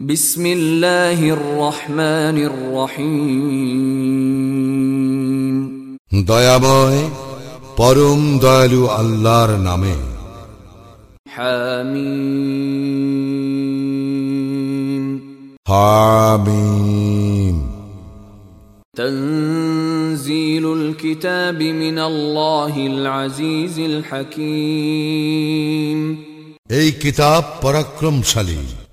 بسم الله الرحمن الرحيم দয়াময় পরম দয়ালু আল্লাহর নামে حميم হামিম تنزيل الكتاب من الله العزيز الحكيم এই কিতাব পরাক্রমশালী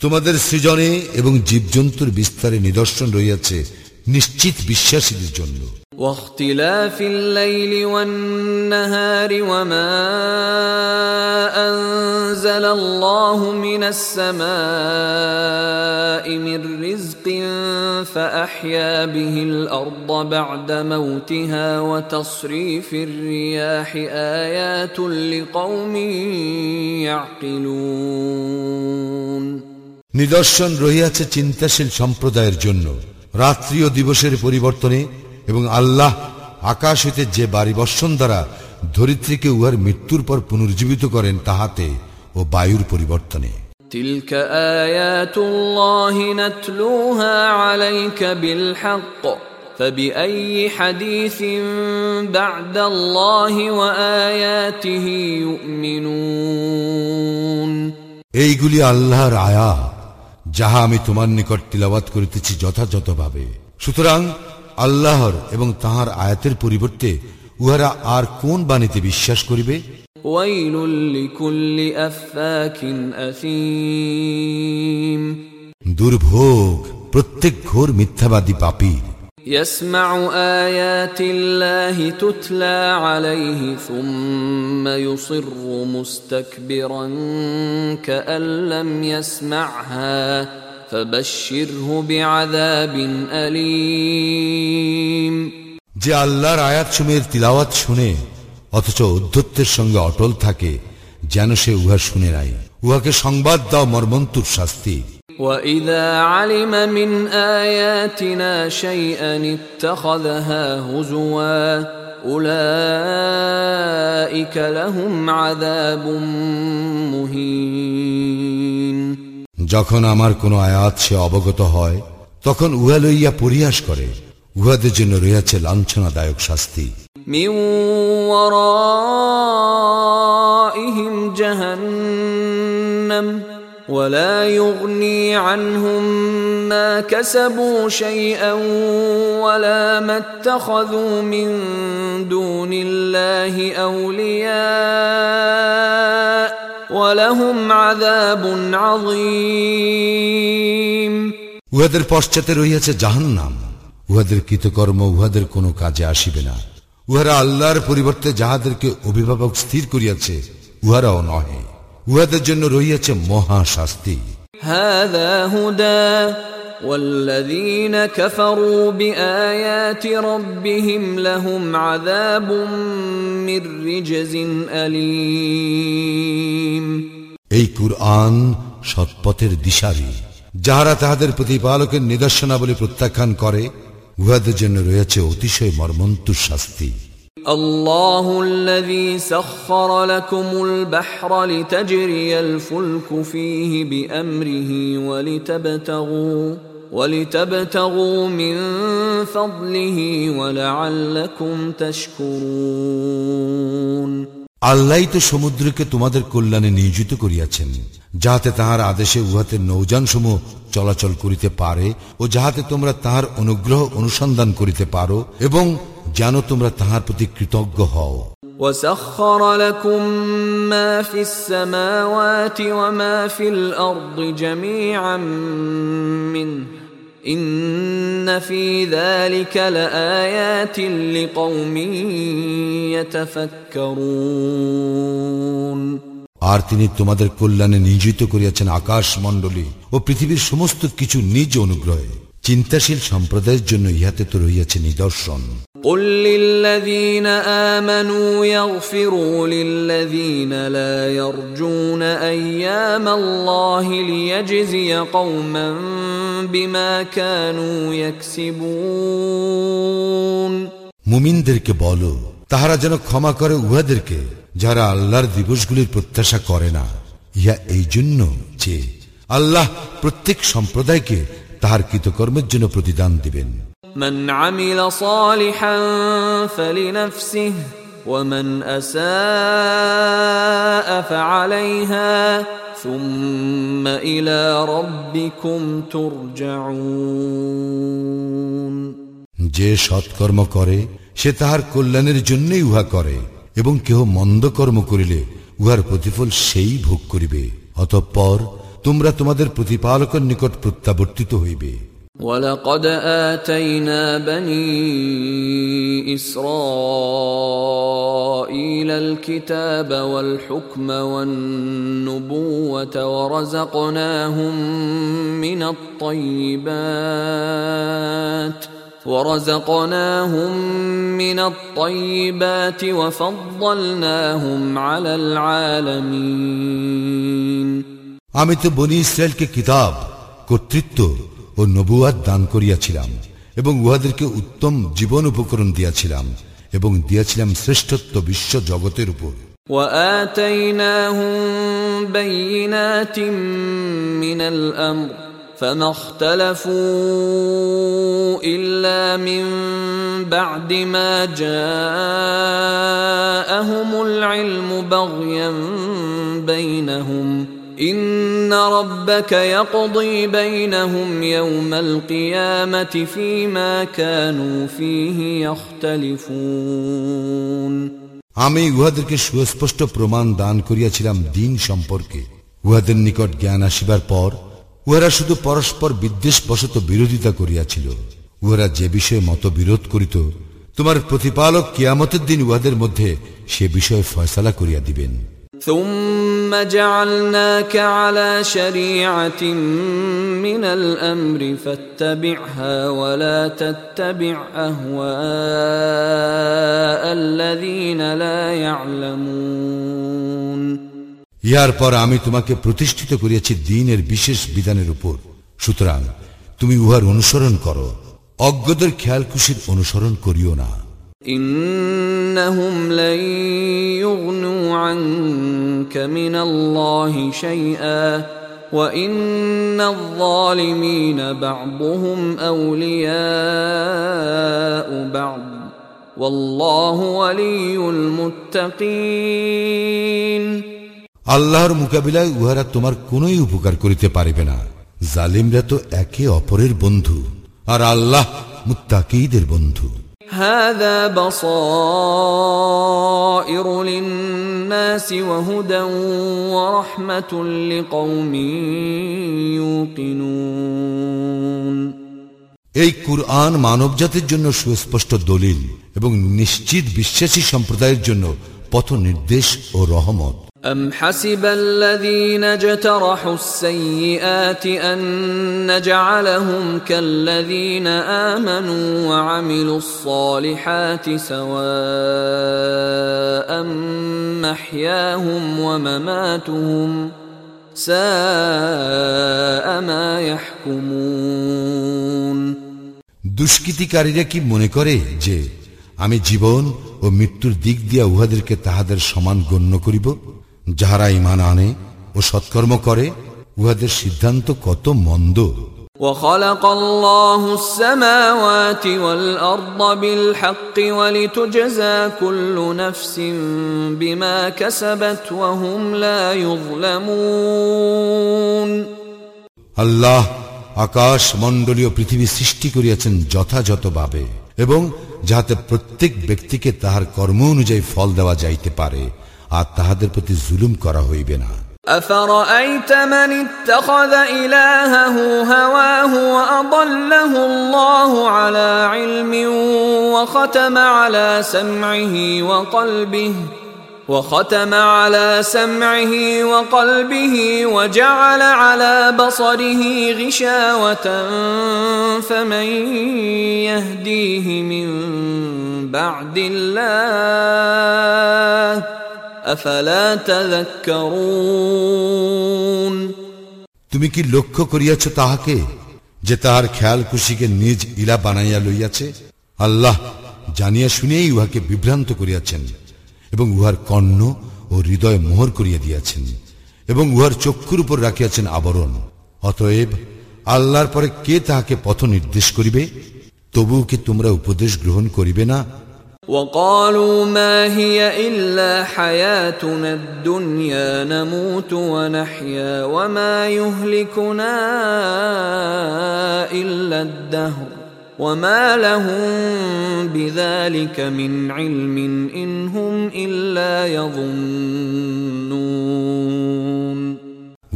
তোমাদের সৃজনে এবং জীবজন্তুর বিস্তারে নিদর্শন রইয়াছে নিশ্চিত বিশ্বাসীদের জন্য واختلاف الليل والنهار وما أنزل الله من السماء من رزق فأحيا به الأرض بعد موتها وتصريف الرياح آيات لقوم يعقلون নিদর্শন রহিয়াছে চিন্তাশীল সম্প্রদায়ের জন্য রাত্রি ও দিবসের পরিবর্তনে এবং আল্লাহ আকাশ হইতে যে বাড়ি বর্ষণ দ্বারা ধরিত্রীকে উহার মৃত্যুর পর পুনর্জীবিত করেন তাহাতে ও বায়ুর পরিবর্তনে تلك آيات الله نتلوها عليك بالحق فبأي حديث بعد الله وآياته يؤمنون এইগুলি আল্লাহর আয়া যাহা আমি তোমার নিকট তিলাবাত করিতেছি যথাযথভাবে। সুতরাং আল্লাহর এবং তাহার আয়াতের পরিবর্তে উহারা আর কোন বাণীতে বিশ্বাস করিবে? দুর্ভোগ প্রত্যেক ঘোর মিথ্যাবাদী পাপী يسمع آيات الله تتلى عليه ثم يصر مستكبرا كأن لم يسمعها فبشره بعذاب أليم যে আল্লাহর আয়াত সমূহের তিলাওয়াত শুনে অথচ উদ্ধত্তের সঙ্গে অটল থাকে যেন সে উহা শুনে নাই উহাকে সংবাদ দাও মর্মন্তুর শাস্তি وإذا علم من آياتنا شيئا اتخذها هزوا أولئك لهم عذاب مهين যখন আমার কোনো আয়াত সে অবগত হয় তখন উহা লইয়া পরিহাস করে উহাদের জন্য রয়েছে লাঞ্ছনাদায়ক শাস্তি من ورائهم جهنم ولا يغني عنهم ما كسبوا شيئا ولا ما اتخذوا من دون الله اولياء ولهم عذاب عظيم উহাদের পশ্চাতে রহিয়াছে জাহান্নাম উহাদের কৃতকর্ম উহাদের কোনো কাজে আসিবে না উহারা আল্লাহর পরিবর্তে যাহাদেরকে অভিভাবক স্থির করিয়াছে উহারাও নহে উহাদের জন্য রহিয়াছে মহা শাস্তি هذا هدى والذين كفروا بآيات ربهم لهم عذاب من رجز أليم এই কুরআন সৎপথের দিশারি যাহারা তাহাদের প্রতিপালকের নিদর্শনাবলী প্রত্যাখ্যান করে উহাদের জন্য রয়েছে অতিশয় মর্মন্তুর শাস্তি الله الذي سخر لكم البحر لتجري الفلك فيه بأمره ولتبتغوا ولتبتغوا من فضله ولعلكم تشكرون আল্লাহ তো সমুদ্রকে তোমাদের কল্যাণে নিয়োজিত করিয়াছেন যাহাতে তাহার আদেশে উহাতে নৌযান সমূহ চলাচল করিতে পারে ও যাহাতে তোমরা তাহার অনুগ্রহ অনুসন্ধান করিতে পারো এবং যেন তোমরা তাহার প্রতি কৃতজ্ঞ হও وسخر لكم ما في السماوات وما في الارض جميعا منه ان في ذلك لايات لقوم يتفكرون আর তিনি তোমাদের কল্যাণে নিয়োজিত করিয়াছেন আকাশ মণ্ডলী ও পৃথিবীর সমস্ত কিছু নিজ অনুগ্রহে চিন্তাশীল সম্প্রদায়ের জন্য ইহাতে তো রইয়াছে নিদর্শন قل للذين آمنوا يغفروا للذين لا يرجون أيام الله ليجزي قوما بما كانوا يكسبون মুমিনদেরকে বলো তাহারা যেন ক্ষমা করে উহাদেরকে যারা আল্লাহর দিবসগুলির প্রত্যাশা করে না ইহা এই জন্য যে আল্লাহ প্রত্যেক সম্প্রদায়কে তাহার কৃতকর্মের জন্য প্রতিদান দিবেন من عمل صالحا فلنفسه ومن اساء فعليها ثم الى ربكم ترجعون যে সৎকর্ম করে সে তাহার কল্যাণের জন্যই উহা করে এবং কেহ মন্দ কর্ম করিলে উহার প্রতিফল সেই ভোগ করিবে অতঃপর তোমরা তোমাদের প্রতিপালকের নিকট প্রত্যাবর্তিত হইবে ولقد آتينا بني إسرائيل الكتاب والحكم والنبوة ورزقناهم من الطيبات ورزقناهم من الطيبات وفضلناهم على العالمين আমি তো বনি ইসরায়েলকে কিতাব কর্তৃত্ব ও নবুয়াদ দান করিয়াছিলাম এবং উহাদেরকে উত্তম জীবন উপকরণ দিয়াছিলাম এবং দিয়াছিলাম শ্রেষ্ঠত্ব বিশ্ব জগতের উপর وآتيناهم بينات من الأمر فما اختلفوا إلا من بعد ما جاءهم العلم بغيا بينهم إن ربك يقضي بينهم يوم القيامة فيما كانوا فيه يختلفون আমি উহাদেরকে সুস্পষ্ট প্রমাণ দান করিয়াছিলাম দিন সম্পর্কে উহাদের নিকট জ্ঞান আসিবার পর উহারা শুধু পরস্পর বিদ্বেষ বশত বিরোধিতা করিয়াছিল উহারা যে বিষয়ে মত বিরোধ করিত তোমার প্রতিপালক কিয়ামতের দিন উহাদের মধ্যে সে বিষয়ে ফয়সালা করিয়া দিবেন ثم جعلناك على شريعة من الأمر فاتبعها ولا تتبع أهواء الذين لا يعلمون ইহার পর আমি তোমাকে প্রতিষ্ঠিত করিয়াছি দিনের বিশেষ বিধানের উপর সুতরাং তুমি উহার অনুসরণ করো অজ্ঞদের খেয়াল খুশির অনুসরণ করিও না إنهم لن يغنوا عنك من الله شيئا وإن الظالمين بعضهم أولياء بعض والله ولي المتقين আল্লাহর মোকাবিলায় উহারা তোমার কোনোই উপকার করিতে পারিবে না জালিমরা তো একে অপরের বন্ধু আর আল্লাহ মুত্তাকিদের বন্ধু هذا بصائر للناس وهدى ورحمة لقوم يوقنون এই কুরআন মানবজাতির জন্য সুস্পষ্ট দলিল এবং নিশ্চিত বিশ্বাসী সম্প্রদায়ের জন্য পথ নির্দেশ ও রহমত أم حسب الذين اجترحوا السيئات أن نجعلهم كالذين آمنوا وعملوا الصالحات سواء محياهم ومماتهم ساء ما يحكمون দুষ্কৃতিকারীরা কি মনে করে যে আমি জীবন ও মৃত্যুর দিক দিয়া উহাদেরকে তাহাদের সমান গণ্য করিব যাহারা ইমান আনে ও সৎকর্ম করে উহাদের সিদ্ধান্ত কত মন্দ وخلق الله السماوات والأرض بالحق ولتجزى كل نفس بما كسبت وهم لا يظلمون আল্লাহ আকাশ মণ্ডলীয় পৃথিবী সৃষ্টি করিয়াছেন যথাযথভাবে এবং যাহাতে প্রত্যেক ব্যক্তিকে তাহার কর্ম অনুযায়ী ফল দেওয়া যাইতে পারে আর তাহাদের প্রতি জুলুম করা হইবে না أفرأيت من اتخذ إلهه هواه وأضله الله على علم وختم على سمعه وقلبه وختم على سمعه وقلبه وجعل على بصره غشاوة فمن يهديه من بعد الله তুমি কি লক্ষ্য করিয়াছ তাহাকে যে তাহার খেয়াল খুশিকে নিজ ইলা বানাইয়া লইয়াছে? আল্লাহ জানিয়া শুনিয়াই উহাকে বিভ্রান্ত করিয়াছেন এবং উহার কর্ণ ও হৃদয় মোহর করিয়া দিয়াছেন এবং উহার চক্ষুর উপর রাখিয়াছেন আবরণ। অতএব আল্লাহর পরে কে তাহাকে পথ নির্দেশ করিবে? তবুও কি তোমরা উপদেশ গ্রহণ করিবে না? وقالوا ما هي إلا حياتنا الدنيا نموت ونحيا وما يهلكنا إلا الدهر وما لهم بذلك من علم إن هم إلا يظنون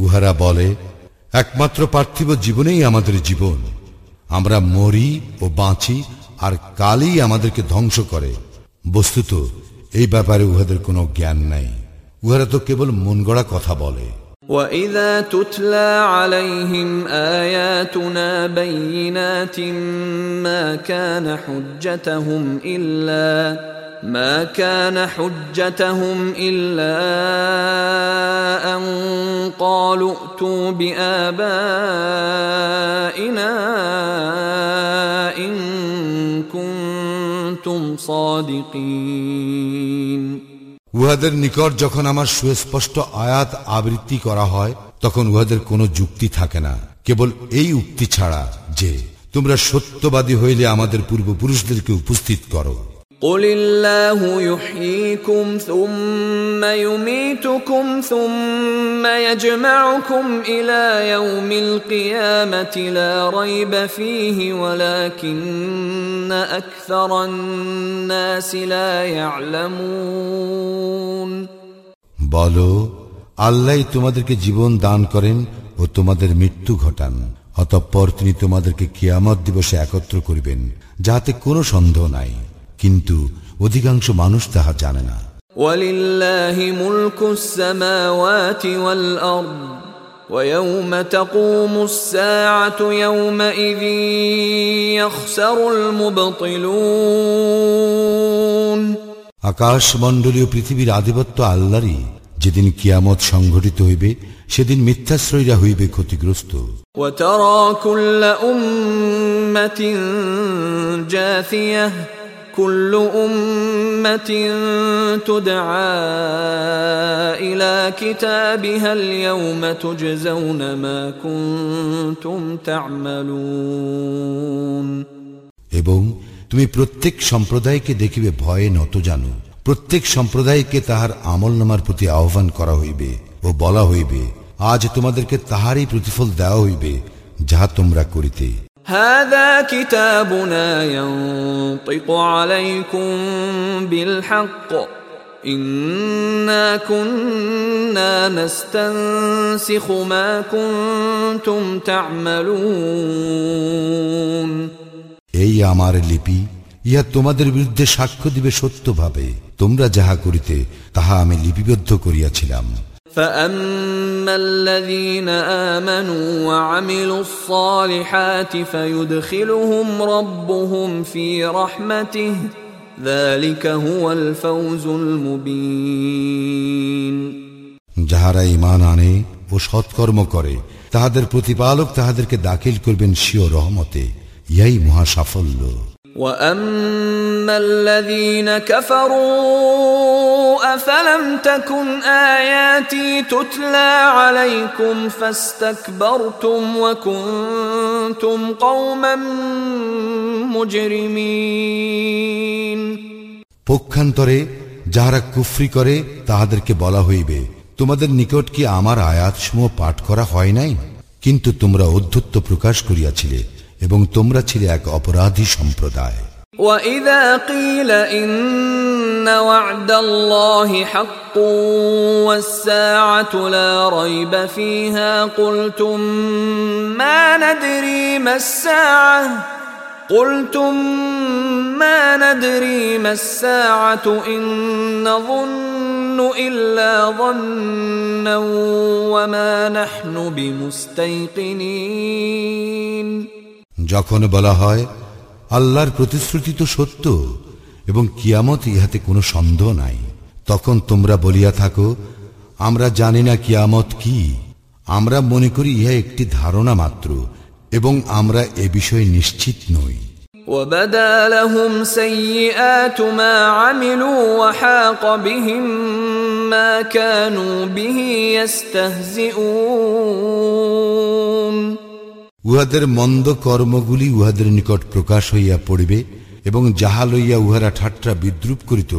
উহারা বলে একমাত্র পার্থিব জীবনেই আমাদের জীবন আমরা মরি ও বাঁচি আর কালই আমাদেরকে ধ্বংস করে বস্তুত এই ব্যাপারে উহাদের কোনো জ্ঞান নাই উহারা তো কেবল মন গড়া কথা বলে وإذا تتلى عليهم آياتنا بينات ما كان حجتهم إلا ما كان حجتهم إلا أن قالوا ائتوا بآبائنا উহাদের নিকট যখন আমার সুস্পষ্ট আয়াত আবৃত্তি করা হয়, তখন উহাদের কোনো যুক্তি থাকে না। কেবল এই উক্তি ছাড়া যে, তোমরা সত্যবাদী হইলে আমাদের পূর্বপুরুষদেরকে উপস্থিত করো। قل الله يحييكم ثم يميتكم ثم يجمعكم إلى يوم القيامة لا ريب فيه ولكن أكثر الناس لا يعلمون বলো আল্লাহ তোমাদেরকে জীবন দান করেন ও তোমাদের মৃত্যু ঘটান অতঃপর তিনি তোমাদেরকে কিয়ামত দিবসে একত্র করিবেন যাহাতে কোনো সন্দেহ নাই কিন্তু অধিকাংশ মানুষ তাহা জানে না ولله ملك السماوات والأرض ويوم تقوم الساعة يومئذ يخسر المبطلون আকাশ মণ্ডলীয় পৃথিবীর আধিপত্য আল্লাহরই যেদিন কিয়ামত সংঘটিত হইবে সেদিন মিথ্যাশ্রয়ীরা হইবে ক্ষতিগ্রস্ত وترى كل أمة جاثية كل أمة تدعى إلى كتابها اليوم تجزون ما كنتم تعملون এবং তুমি প্রত্যেক সম্প্রদায়কে দেখিবে ভয়ে নত জানো প্রত্যেক সম্প্রদায়কে তাহার আমল নামার প্রতি আহ্বান করা হইবে ও বলা হইবে আজ তোমাদেরকে তাহারই প্রতিফল দেওয়া হইবে যাহা তোমরা করিতে هذا كتابنا ينطق عليكم بالحق إنا كنا نستنسخ ما كنتم تعملون এই আমার লিপি ইহা তোমাদের বিরুদ্ধে সাক্ষ্য দিবে সত্যভাবে তোমরা যাহা করিতে তাহা আমি লিপিবদ্ধ করিয়াছিলাম فأما الذين آمنوا وعملوا الصالحات فيدخلهم ربهم في رحمته ذلك هو الفوز المبين যাহারা ইমান আনে ও সৎকর্ম করে তাহাদের প্রতিপালক তাহাদেরকে দাখিল করবেন স্বীয় রহমতে ইহাই মহা সাফল্য واما الذين كفروا افلم تكن اياتي تتلى عليكم فاستكبرتم وكنتم قوما مجرمين পক্ষান্তরে যাহারা কুফরি করে তাহাদেরকে বলা হইবে তোমাদের নিকট কি আমার আয়াতসমূহ পাঠ করা হয় নাই কিন্তু তোমরা অধ্যত্ব প্রকাশ করিয়াছিলে এবং তোমরা ছিলে এক অপরাধী সম্প্রদায় واذا قيل ان وعد الله حق والساعه لا ريب فيها قلتم ما ندري ما الساعه قلتم ما ندري ما الساعة إن نظن إلا ظنا وما نحن بمستيقنين যখন বলা হয় আল্লাহর প্রতিশ্রুতি তো সত্য এবং কিয়ামত ইহাতে কোনো সন্দেহ নাই তখন তোমরা বলিয়া থাকো আমরা জানি না কিয়ামত কি আমরা মনে করি ইহা একটি ধারণা মাত্র এবং আমরা এ বিষয়ে নিশ্চিত নই وبدا لهم سيئات ما عملوا وحاق بهم ما كانوا به يستهزئون উহাদের মন্দ কর্মগুলি উহাদের নিকট প্রকাশ হইয়া পড়িবে এবং যাহা লইয়া উহারা ঠাট্টা বিদ্রুপ করিত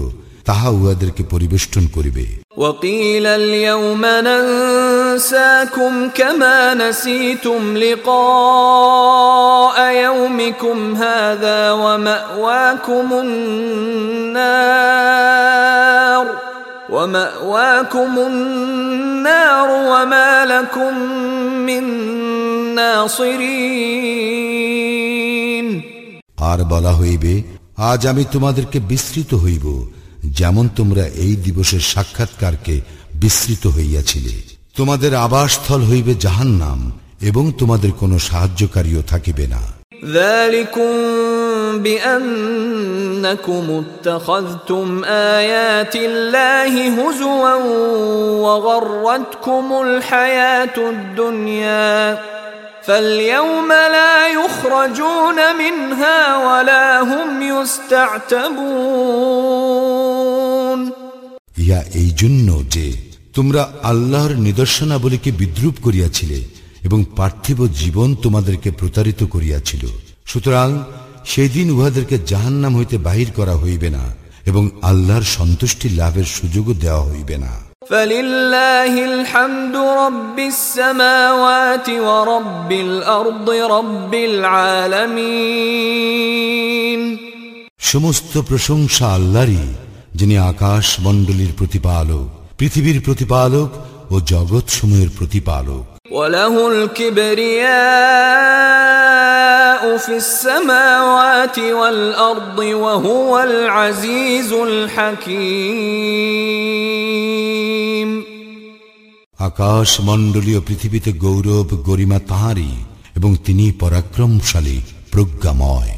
তাহা উহাদেরকে পরিবেষ্টন করিবে وقيل اليوم ننساكم كما نسيتم لقاء يومكم هذا ومأواكم النار ومأواكم النار وما لكم من আর বলা হইবে আজ আমি তোমাদেরকে বিস্মৃত হইব যেমন তোমরা এই দিবসের সাক্ষাৎকারকে বিস্মৃত হইয়াছিলে তোমাদের আবাসস্থল হইবে জাহান্নাম এবং তোমাদের কোনো সাহায্যকারীও থাকিবে না ذلكم بأنكم اتخذتم آيات الله هزوا وغرتكم الحياة الدنيا فاليوم لا يخرجون منها ولا هم يستعتبون ইয়া এই জন্য যে তোমরা আল্লাহর নিদর্শনাবলীকে বিদ্রুপ করিয়াছিলে এবং পার্থিব জীবন তোমাদেরকে প্রতারিত করিয়াছিল সুতরাং সেই দিন উহাদেরকে জাহান্নাম হইতে বাহির করা হইবে না এবং আল্লাহর সন্তুষ্টি লাভের সুযোগও দেওয়া হইবে না فلله الحمد رب السماوات ورب الأرض رب العالمين সমস্ত প্রশংসা আল্লাহরই যিনি আকাশ মণ্ডলীর প্রতিপালক পৃথিবীর প্রতিপালক ও জগৎ সমূহের প্রতিপালক وله الكبرياء في السماوات والأرض وهو العزيز الحكيم আকাশ মণ্ডলীয় পৃথিবীতে গৌরব গরিমা তাঁরই এবং তিনি পরাক্রমশালী প্রজ্ঞাময়।